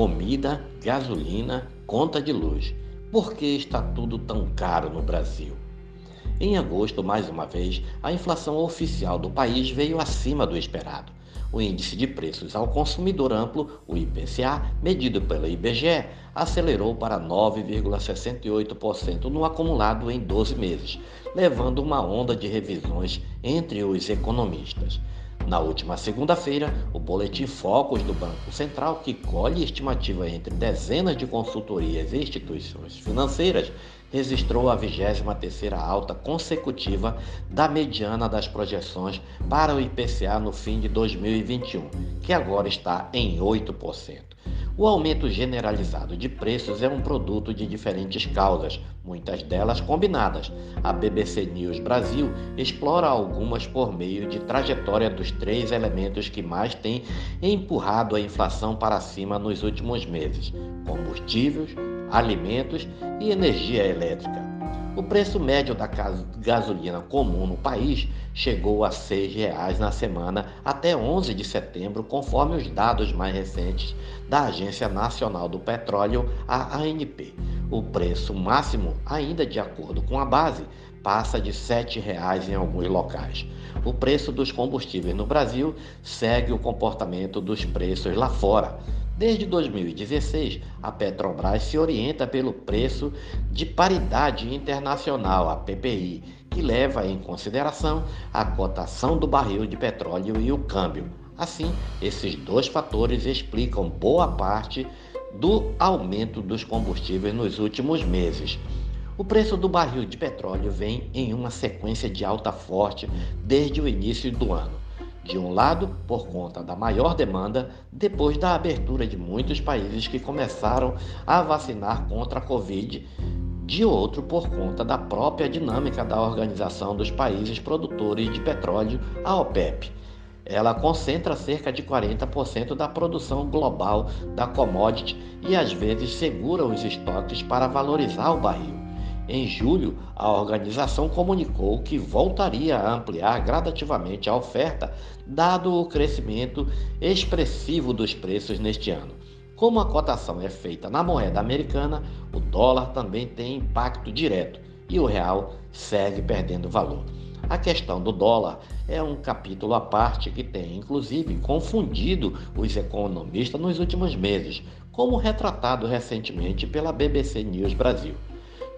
comida, gasolina, conta de luz. Por que está tudo tão caro no Brasil? Em agosto, mais uma vez, a inflação oficial do país veio acima do esperado. O índice de preços ao consumidor amplo, o IPCA, medido pela IBGE, acelerou para 9,68% no acumulado em 12 meses, levando uma onda de revisões entre os economistas. Na última segunda-feira, o boletim Focus do Banco Central, que colhe estimativa entre dezenas de consultorias e instituições financeiras, registrou a 23ª alta consecutiva da mediana das projeções para o IPCA no fim de 2021, que agora está em 8%. O aumento generalizado de preços é um produto de diferentes causas, muitas delas combinadas. A BBC News Brasil explora algumas por meio de trajetória dos três elementos que mais têm empurrado a inflação para cima nos últimos meses: combustíveis, alimentos e energia elétrica. O preço médio da gasolina comum no país chegou a R$ 6,00 na semana até 11 de setembro, conforme os dados mais recentes da Agência Nacional do Petróleo, a ANP. O preço máximo, ainda de acordo com a base, passa de R$ 7,00 em alguns locais. O preço dos combustíveis no Brasil segue o comportamento dos preços lá fora. Desde 2016, a Petrobras se orienta pelo preço de paridade internacional, a PPI, que leva em consideração a cotação do barril de petróleo e o câmbio. Assim, esses dois fatores explicam boa parte do aumento dos combustíveis nos últimos meses. O preço do barril de petróleo vem em uma sequência de alta forte desde o início do ano. De um lado, por conta da maior demanda, depois da abertura de muitos países que começaram a vacinar contra a Covid, de outro, por conta da própria dinâmica da Organização dos Países Produtores de Petróleo, a OPEP. Ela concentra cerca de 40% da produção global da commodity e às vezes segura os estoques para valorizar o barril. Em julho, a organização comunicou que voltaria a ampliar gradativamente a oferta, dado o crescimento expressivo dos preços neste ano. Como a cotação é feita na moeda americana, o dólar também tem impacto direto e o real segue perdendo valor. A questão do dólar é um capítulo à parte que tem, inclusive, confundido os economistas nos últimos meses, como retratado recentemente pela BBC News Brasil.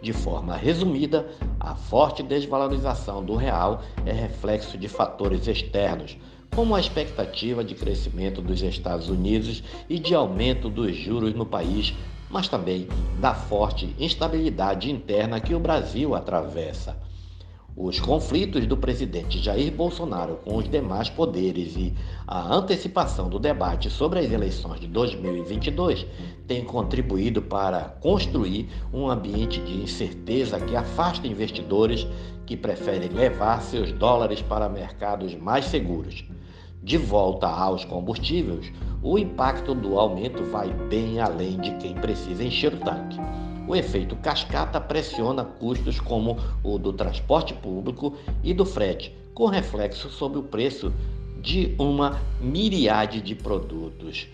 De forma resumida, a forte desvalorização do real é reflexo de fatores externos, como a expectativa de crescimento dos Estados Unidos e de aumento dos juros no país, mas também da forte instabilidade interna que o Brasil atravessa. Os conflitos do presidente Jair Bolsonaro com os demais poderes e a antecipação do debate sobre as eleições de 2022 têm contribuído para construir um ambiente de incerteza que afasta investidores que preferem levar seus dólares para mercados mais seguros. De volta aos combustíveis, o impacto do aumento vai bem além de quem precisa encher o tanque. O efeito cascata pressiona custos como o do transporte público e do frete, com reflexo sobre o preço de uma miríade de produtos,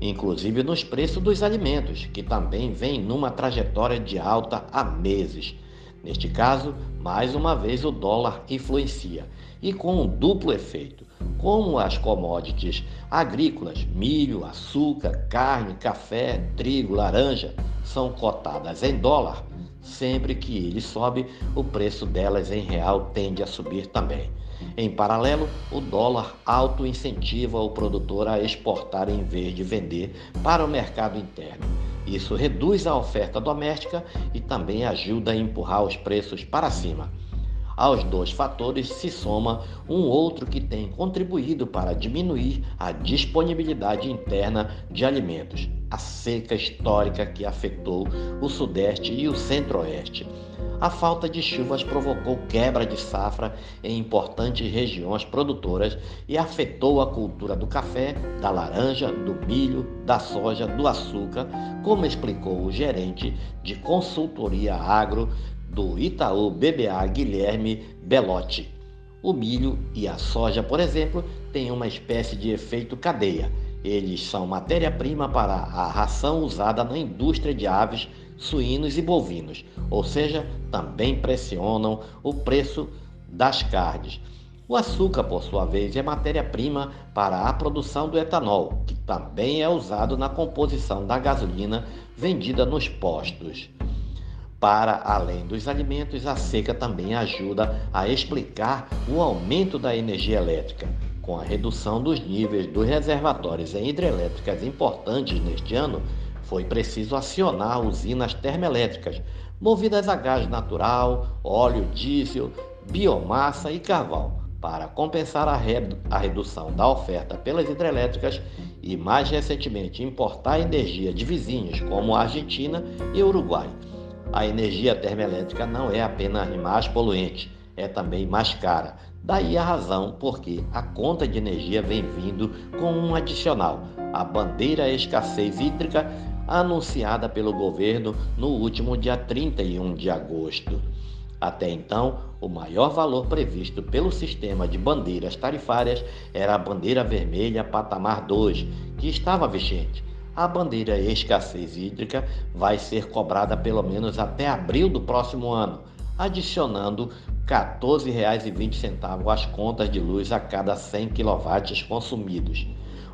inclusive nos preços dos alimentos, que também vem numa trajetória de alta há meses. Neste caso, mais uma vez o dólar influencia e com um duplo efeito como as commodities agrícolas, milho, açúcar, carne, café, trigo, laranja, são cotadas em dólar, sempre que ele sobe, o preço delas em real tende a subir também. Em paralelo, o dólar alto incentiva o produtor a exportar em vez de vender para o mercado interno. Isso reduz a oferta doméstica e também ajuda a empurrar os preços para cima. Aos dois fatores se soma um outro que tem contribuído para diminuir a disponibilidade interna de alimentos, a seca histórica que afetou o Sudeste e o Centro-Oeste. A falta de chuvas provocou quebra de safra em importantes regiões produtoras e afetou a cultura do café, da laranja, do milho, da soja, do açúcar, como explicou o gerente de consultoria agro do Itaú BBA Guilherme Belotti. O milho e a soja, por exemplo, têm uma espécie de efeito cadeia. Eles são matéria-prima para a ração usada na indústria de aves, suínos e bovinos, ou seja, também pressionam o preço das carnes. O açúcar, por sua vez, é matéria-prima para a produção do etanol, que também é usado na composição da gasolina vendida nos postos. Para além dos alimentos, a seca também ajuda a explicar o aumento da energia elétrica. Com a redução dos níveis dos reservatórios em hidrelétricas importantes neste ano, foi preciso acionar usinas termoelétricas movidas a gás natural, óleo diesel, biomassa e carvão para compensar a, a redução da oferta pelas hidrelétricas e, mais recentemente, importar energia de vizinhos como a Argentina e Uruguai. A energia termoelétrica não é apenas mais poluente, é também mais cara. Daí a razão porque a conta de energia vem vindo com um adicional, a bandeira escassez hídrica anunciada pelo governo no último dia 31 de agosto. Até então, o maior valor previsto pelo sistema de bandeiras tarifárias era a bandeira vermelha patamar 2, que estava vigente. A bandeira escassez hídrica vai ser cobrada pelo menos até abril do próximo ano, adicionando R$ 14,20 às contas de luz a cada 100 kW consumidos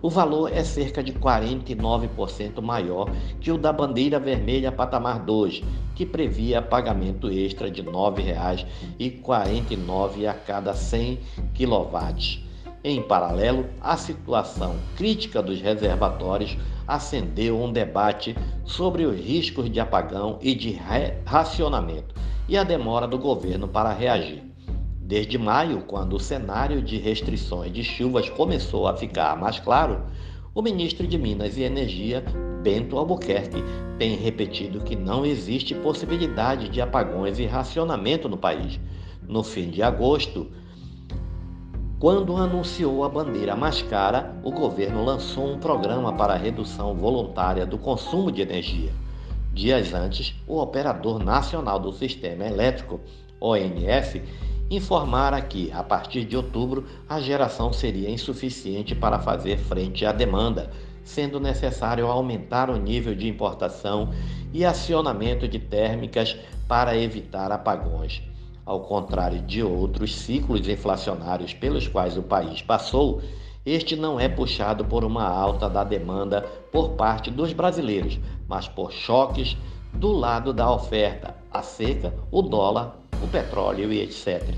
o valor é cerca de 49% maior que o da bandeira vermelha patamar 2, que previa pagamento extra de R$ 9,49 a cada 100 kW. Em paralelo, a situação crítica dos reservatórios acendeu um debate sobre os riscos de apagão e de racionamento e a demora do governo para reagir. Desde maio, quando o cenário de restrições de chuvas começou a ficar mais claro, o ministro de Minas e Energia, Bento Albuquerque, tem repetido que não existe possibilidade de apagões e racionamento no país. No fim de agosto, quando anunciou a bandeira mais cara, o governo lançou um programa para redução voluntária do consumo de energia. Dias antes, o Operador Nacional do Sistema Elétrico, ONS, informara que, a partir de outubro, a geração seria insuficiente para fazer frente à demanda, sendo necessário aumentar o nível de importação e acionamento de térmicas para evitar apagões. Ao contrário de outros ciclos inflacionários pelos quais o país passou, este não é puxado por uma alta da demanda por parte dos brasileiros, mas por choques do lado da oferta, a seca, o dólar o petróleo e etc.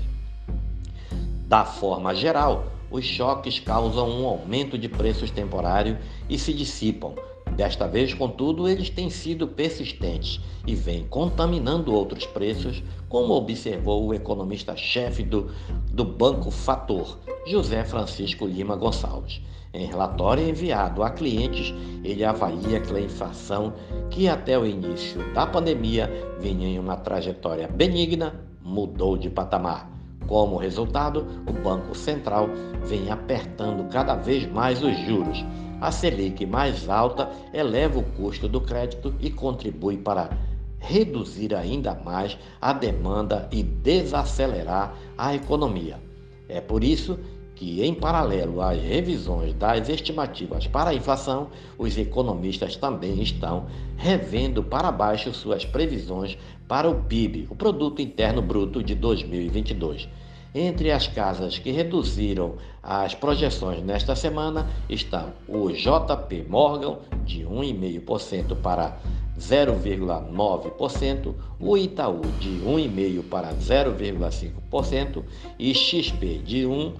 Da forma geral, os choques causam um aumento de preços temporário e se dissipam. Desta vez, contudo, eles têm sido persistentes e vêm contaminando outros preços, como observou o economista-chefe do, do Banco Fator, José Francisco Lima Gonçalves. Em relatório enviado a clientes, ele avalia que a inflação, que até o início da pandemia vinha em uma trajetória benigna, mudou de patamar. Como resultado, o Banco Central vem apertando cada vez mais os juros. A Selic mais alta eleva o custo do crédito e contribui para reduzir ainda mais a demanda e desacelerar a economia. É por isso que, em paralelo às revisões das estimativas para a inflação, os economistas também estão revendo para baixo suas previsões para o PIB, o Produto Interno Bruto de 2022. Entre as casas que reduziram as projeções nesta semana estão o JP Morgan, de 1,5% para 0,9%, o Itaú, de 1,5% para 0,5% e XP, de 1%.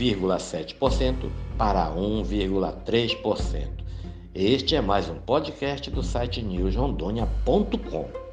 1,7% para 1,3%. Este é mais um podcast do site newsrondônia.com.